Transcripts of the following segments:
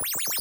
you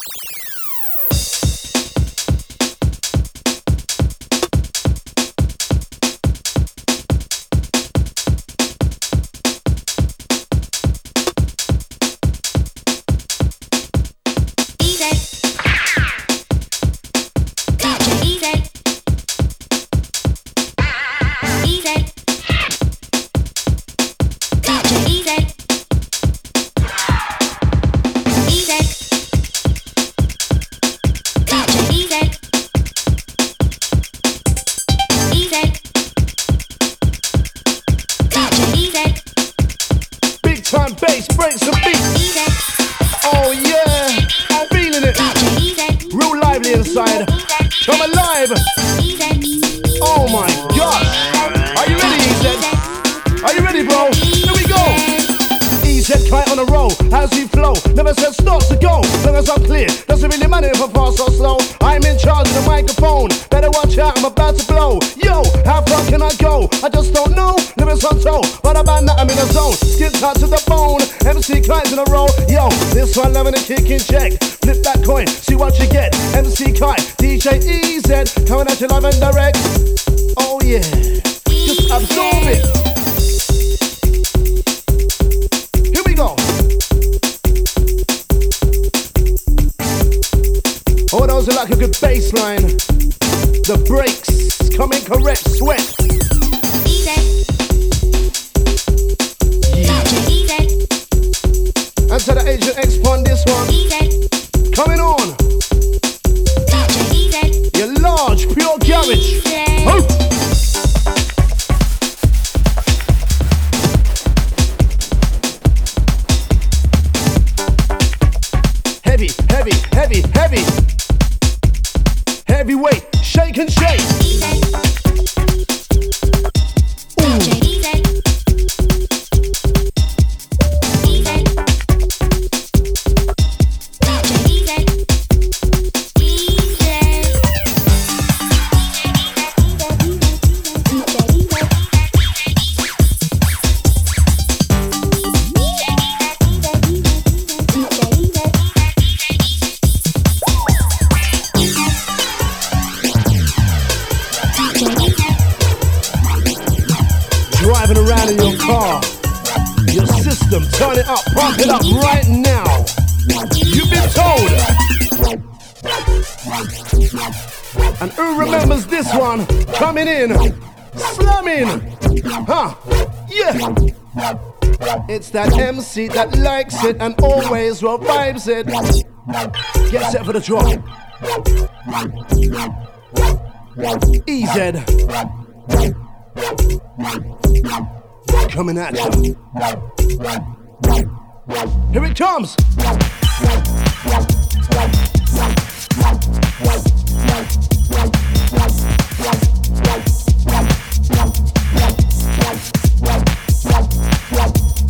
Heavy, heavyweight, shake and shake. It's that MC that likes it and always revives it. Get set for the drop. EZ. Coming at you. Here it comes.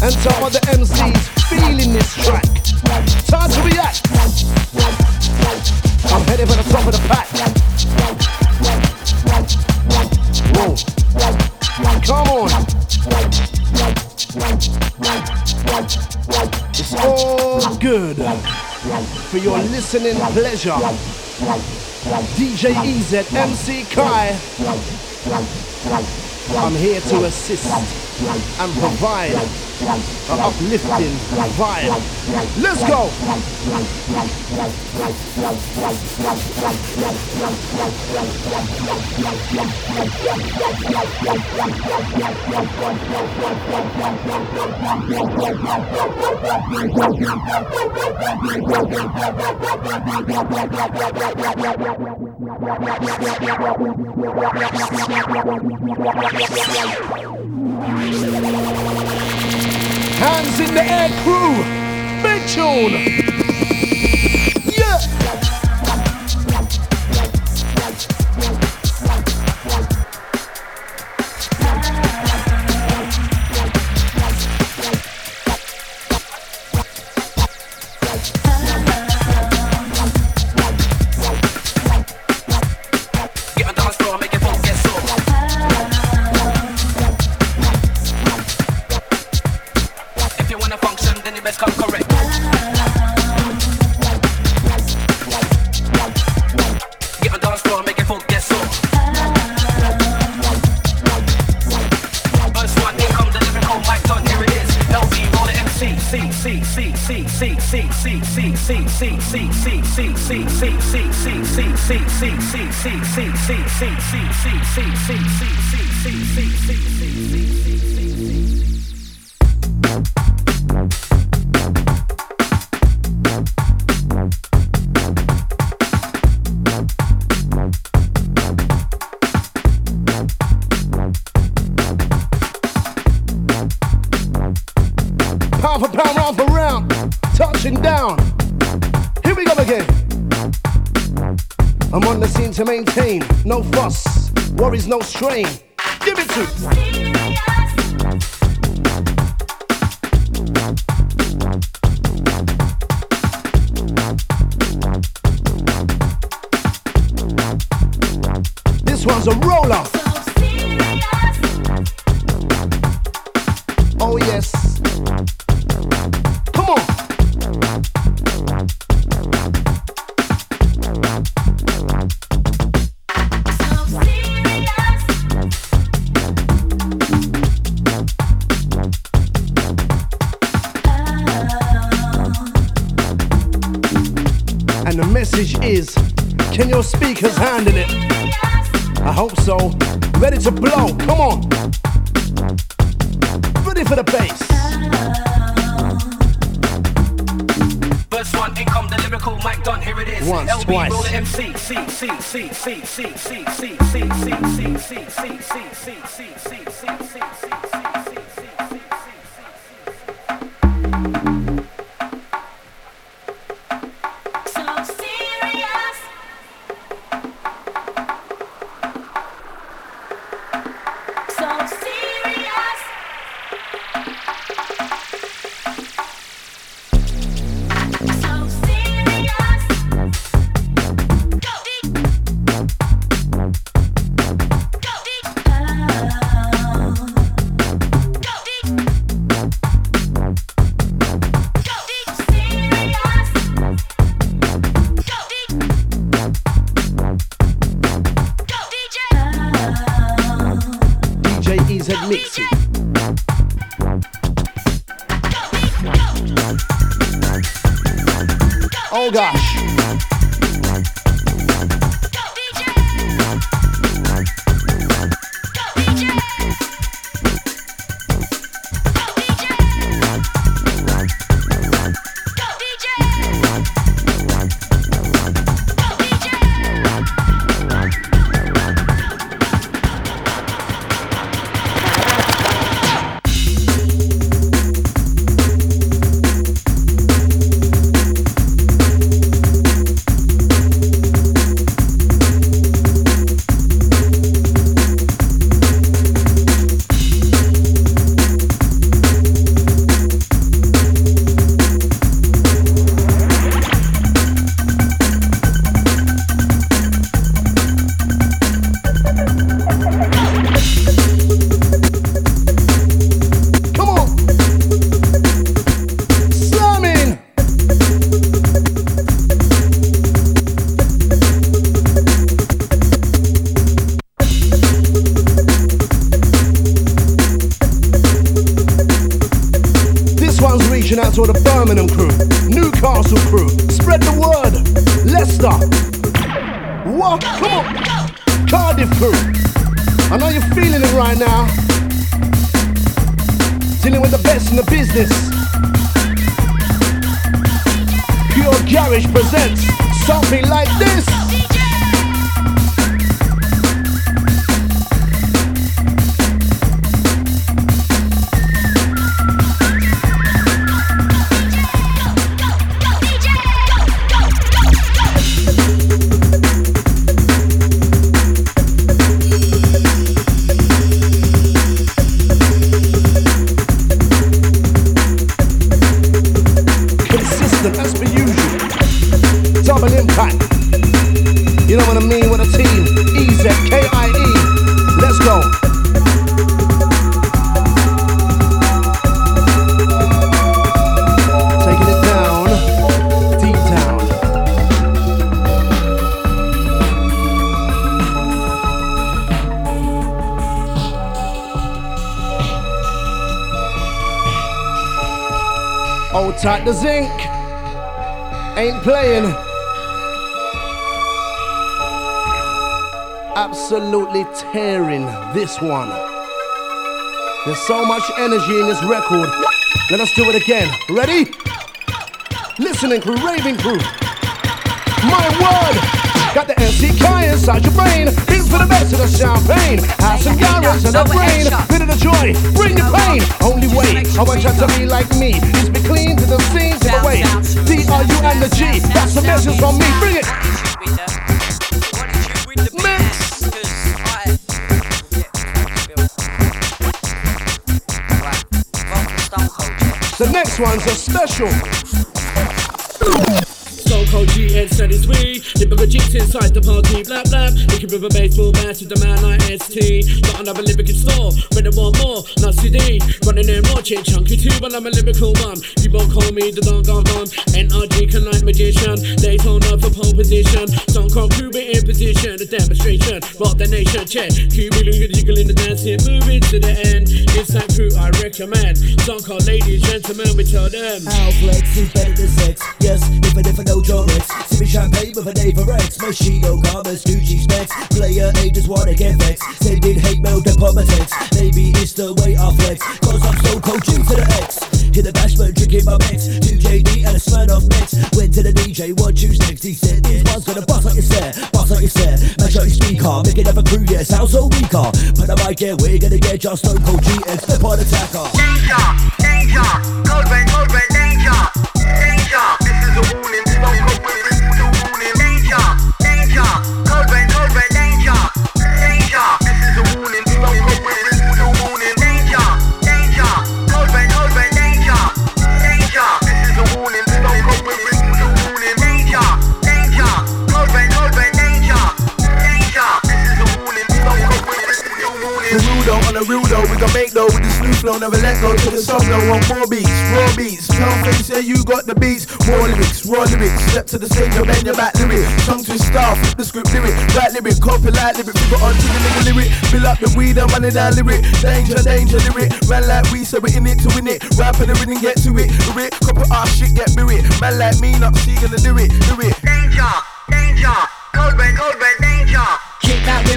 And some of the MCs feeling this track. Time to react. I'm headed for the top of the pack. Come on. It's all good for your listening pleasure. DJ EZ, MC Kie. I'm here to assist and provide uplifting vibe. Let's go. Hands in the air crew. Big tune. see see see see see see see see see see see see see see see see maintain. No fuss, worries, no strain. Give it to. To blow. Come on. Ready for the bass. Verse one, in come the lyrical. Here it is. Once, LB, twice. Roll the MC. C, C, C, C, C, C, C, C, C, C, C, C, C, C, C. Reaching zinc. Ain't playing. Absolutely tearing this one. There's so much energy in this record. Let us do it again. Ready? Listening crew, raving crew. My word! Got the NCK inside your brain. In for the best of the champagne. Have some garage and a brain. The joy, bring the pain. Only way I want you to be like me is be clean to the scene, to the way. D R U and the G. That's the message from me. Bring it. The next one's a special. And said it's we. Typical G's inside the party, blah blah. Looking with a baseball bat with the man like ST. Got another lyrical store, but I want more, not CD. Running in more chick chunky too, but I'm a lyrical one. People call me the Don Don Don. NRG can like magician. Up for pole position. Song called Cuba in position, a demonstration. Rock the nation, check. Cuba looking jiggle in the dancing, moving to the end. It's that crew I recommend. Song called Ladies, Gentlemen, we tell them. How flex is better than sex. Yes, if I know Doris. Sipping champagne with a neighbor X. Moschino, Carmers, Gucci specs. Player A just wanna get vexed. Sending hate mail to politics. Maybe it's the way I flex. Cause I'm so cold, to the X. Hit the bashment, drinking my mix. 2JD and a Smirnoff mix. Went to the DJ, what choose next? He said, This one's gonna bust like you said, bust like you said. Make sure you speak car, make it up a crew, yeah, sound so weak car. But I might get, we're gonna get just so cold GX, step on attacker. Danger, danger, code red, code red, danger, danger. Make though with the smooth flow, never let go to the song though. Want more beats, raw beats. Can't face yeah, you got the beats. More lyrics, raw lyrics. Step to the stage and bend your back lyric. Tongue twist style, flip the script lyric. Right lyric, copy like lyric. Figure on to the nigga lyric. Fill up the weed and run it down lyric. Danger, danger lyric. Man like we, so we're in it to win it. Rap in the rhythm, get to it. Lyric, copy our shit, get buried. Man like me, not see gonna do it, do it. Danger, danger. Code red, code red, danger.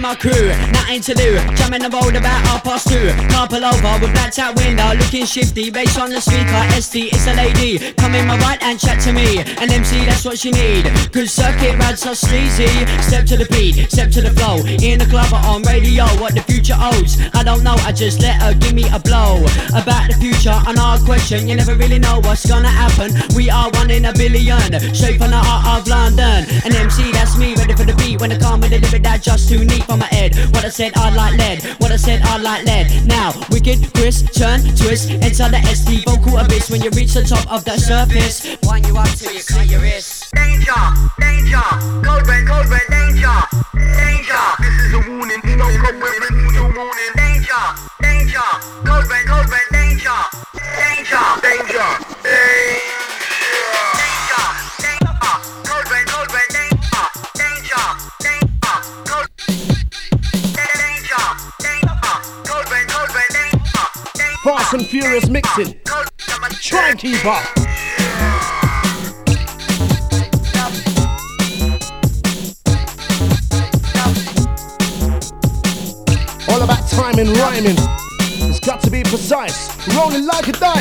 My crew, nothing to do. Jumping the road about half past two. Car pull over with blacked out window, looking shifty. Bass on the speaker, ST, it's a lady. Come in my right and chat to me. An MC, that's what she need. Cause circuit rides are sleazy. Step to the beat, step to the flow. In the club or on radio, what the future holds. I don't know, I just let her give me a blow. About the future, an hard question. You never really know what's gonna happen. We are one in a billion. Shape on the heart of London. An MC, that's me, ready for the beat. When I come with a bit that just too neat for my head. What I said, I like lead. What I said, I like lead. Now, wicked, twist, turn, twist, enter the ST vocal abyss. When you reach the top of that surface, wind you up till you clear your wrist. Danger, danger, code red, code red, danger, danger. This is a warning, don't come with bop. All about timing, rhyming. It's got to be precise. Rolling like a dice.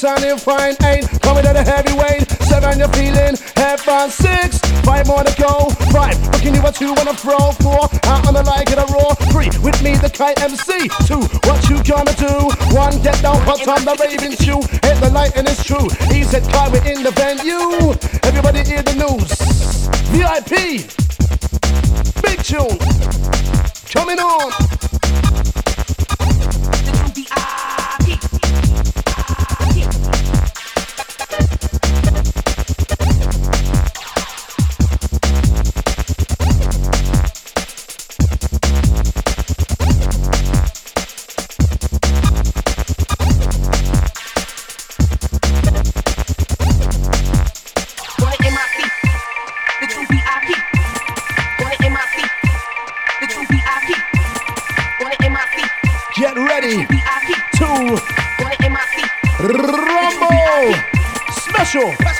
sounding fine. Eight, coming at a heavyweight. Seven, you're feeling. Fun. Six, five more to go. Five, looking you a two on a throw. Four, out on the like and a roar. Three, with me the kite MC. Two, what you gonna do? One, get down, hot on the raving shoe. Hit the light and it's true. He said, Kie, we're in the venue. Everybody hear the news. VIP, Special.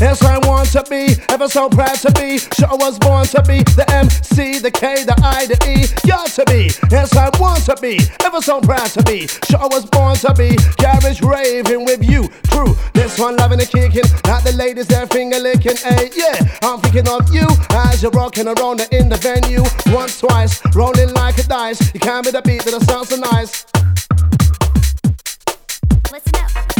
Yes I want to be, ever so proud to be. Sure I was born to be the MC, the K, the I, the E. Got to be, yes I want to be, ever so proud to be. Sure I was born to be, garage raving with you, crew. This one loving the kicking, not the ladies they're finger licking. Hey, yeah, I'm thinking of you as you're rocking around in the venue. Once, twice, rolling like a dice. You can't be the beat that sounds so nice. Listen up.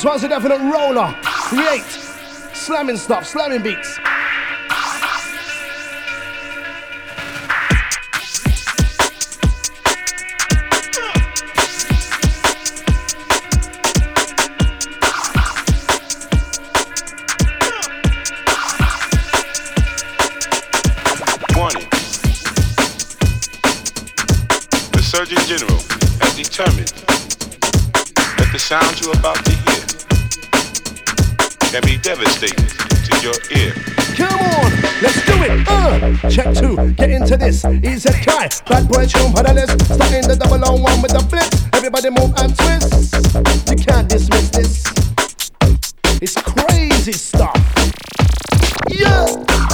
This one's a definite roller. Create. Slamming stuff, slamming beats. The Surgeon General has determined that the sound you're about to hear can be devastating to your ear. Come on, let's do it. Uh, check two, get into this. Try. Bad boy tune for the list. Starting the double on one with the blitz. Everybody move and twist. You can't dismiss this. It's crazy stuff. Yeah.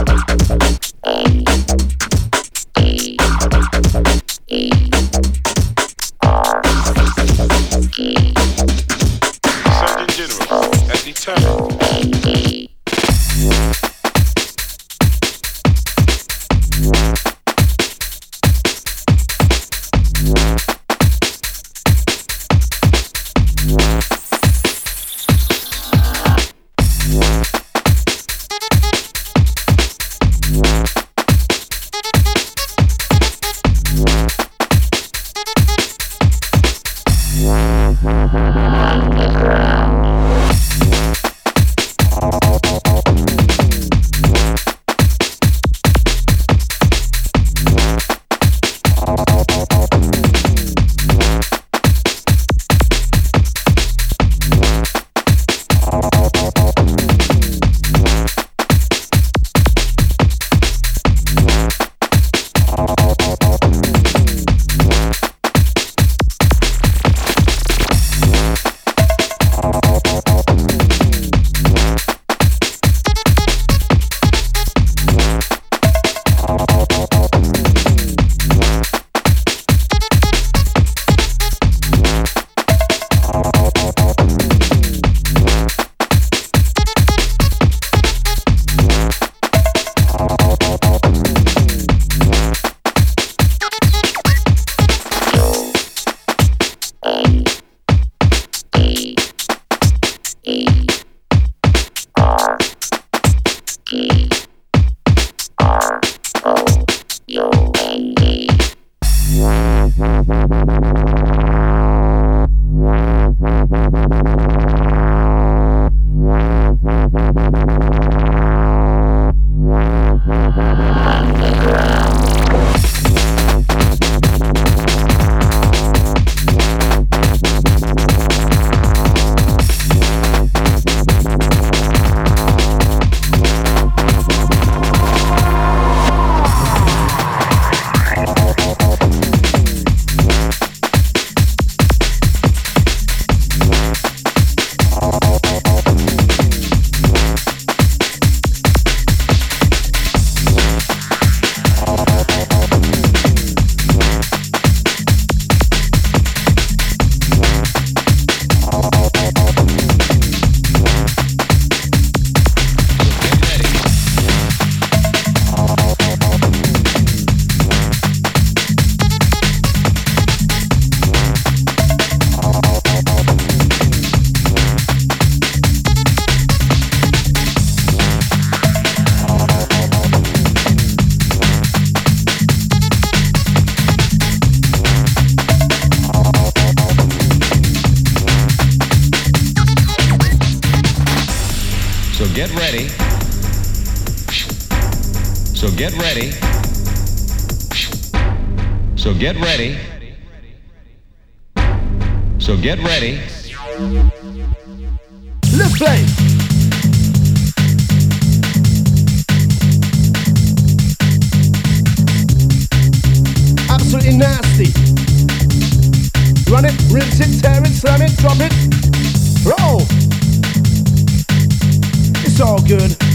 Get ready. So get ready. So get ready. Let's play. Absolutely nasty. Run it, rinse it, tear it, slam it, drop it. Roll. It's all good.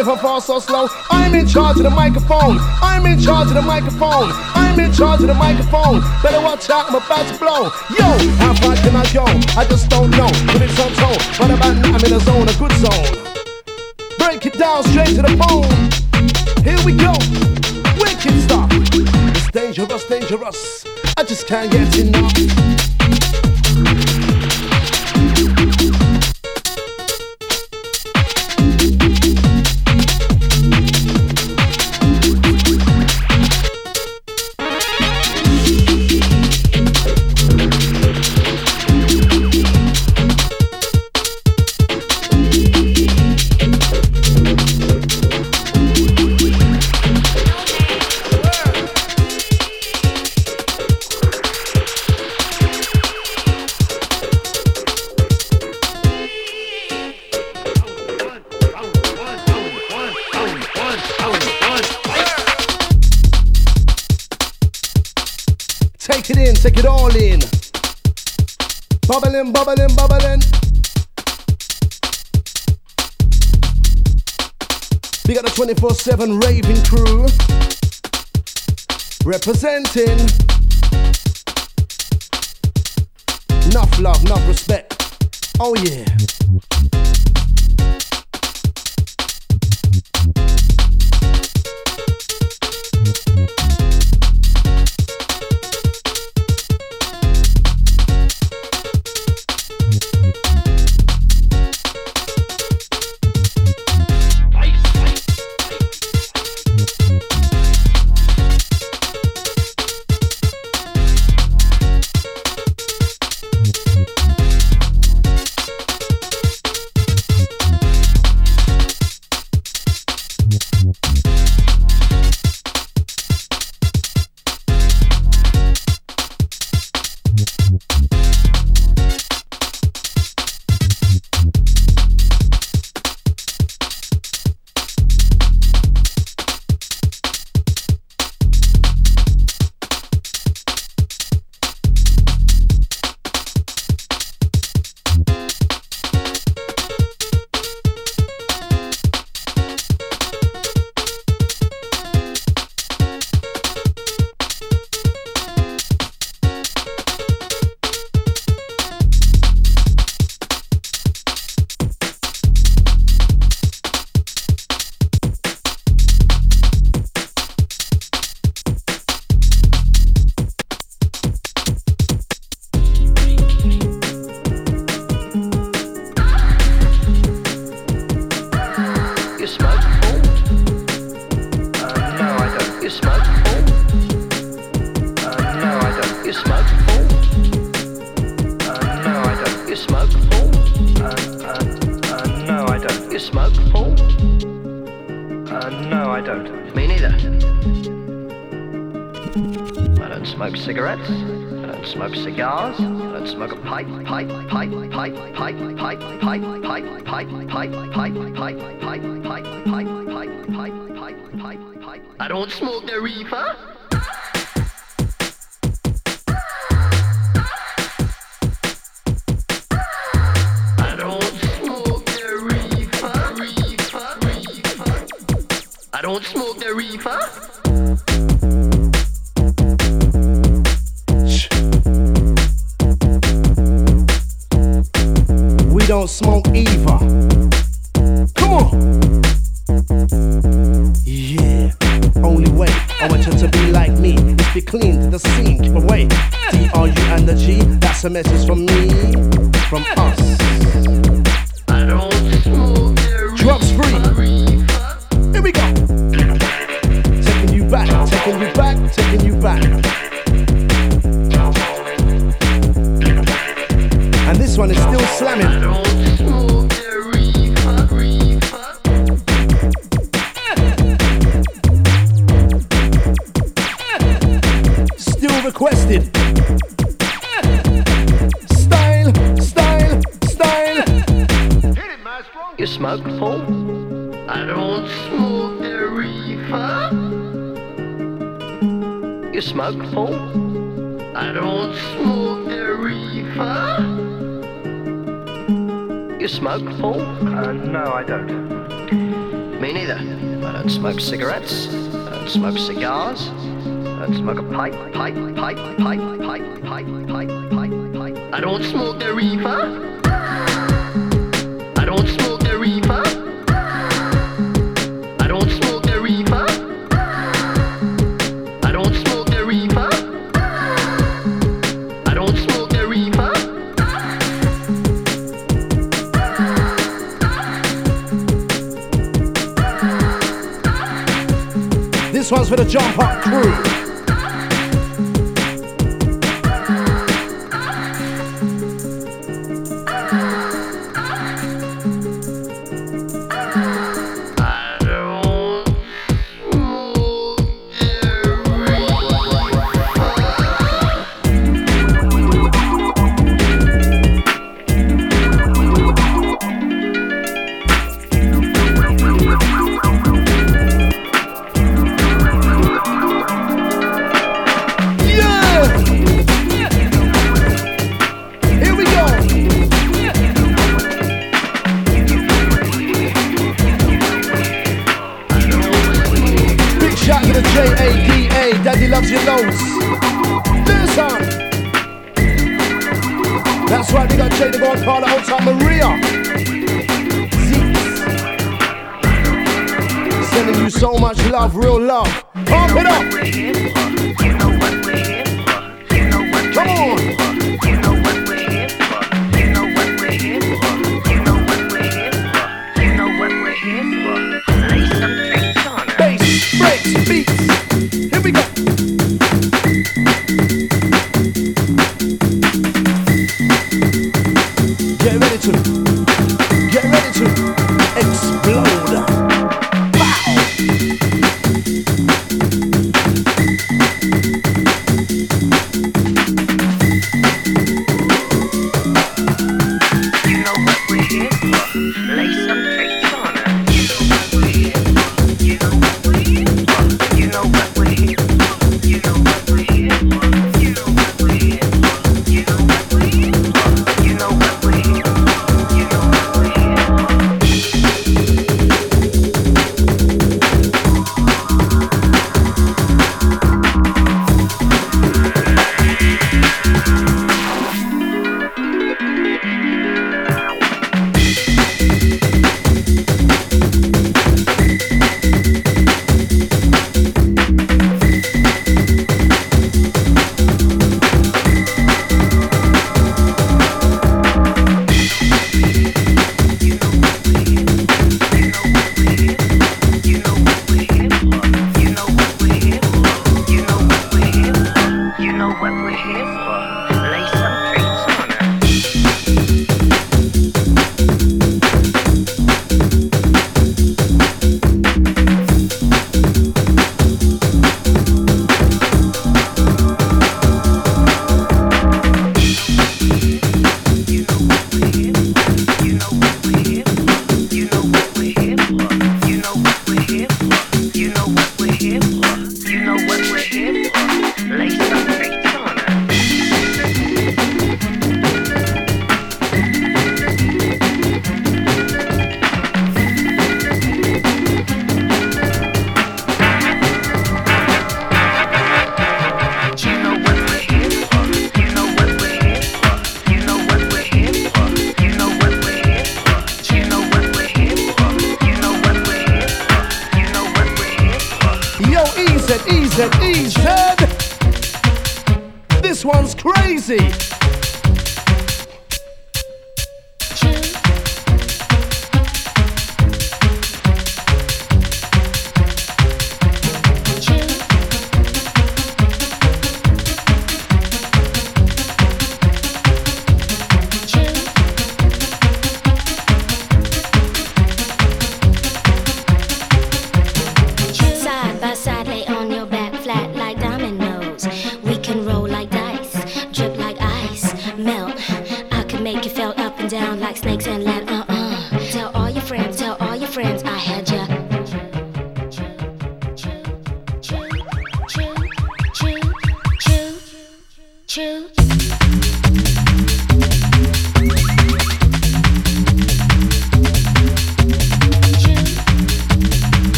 If I fall so slow. I'm in charge of the microphone. I'm in charge of the microphone. I'm in charge of the microphone. Better watch out, I'm about to blow. Yo, how far can I go? I just don't know. But it's on tone. What about now? I'm in a zone, a good zone. Break it down straight to the bone. Here we go. Wicked stuff. It's dangerous, dangerous. I just can't get enough. Bubbling, bubbling, bubbling. We got the 24 7 raving crew representing. Enough love, enough respect. Oh, yeah. smoke clean the scene. Away, D-R-U and the G, that's a message from me, from us. smoke cigarettes. I don't smoke cigars. I don't smoke a pipe, pipe, pipe, pipe, pipe, pipe, pipe, pipe, pipe, pipe. I don't smoke the reefer. jumper.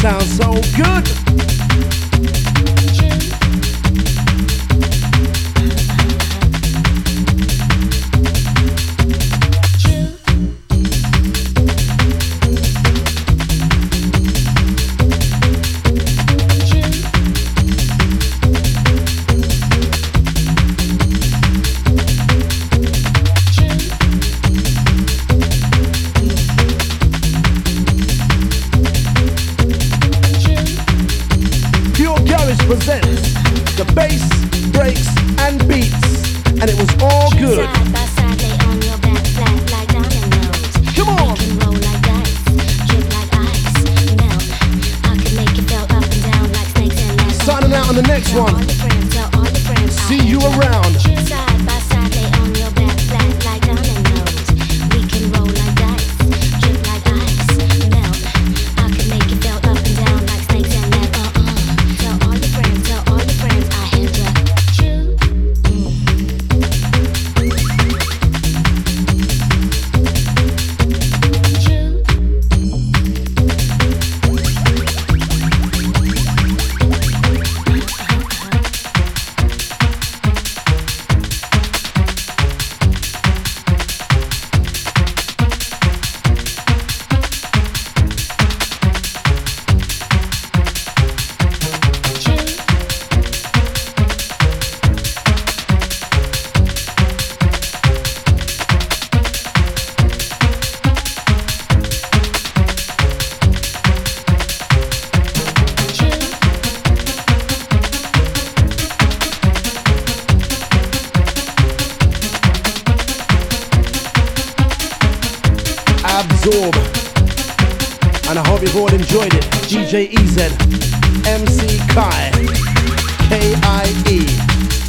Sounds so good. absorb. And I hope you've all enjoyed it. DJ EZ, MC Kie, K-I-E.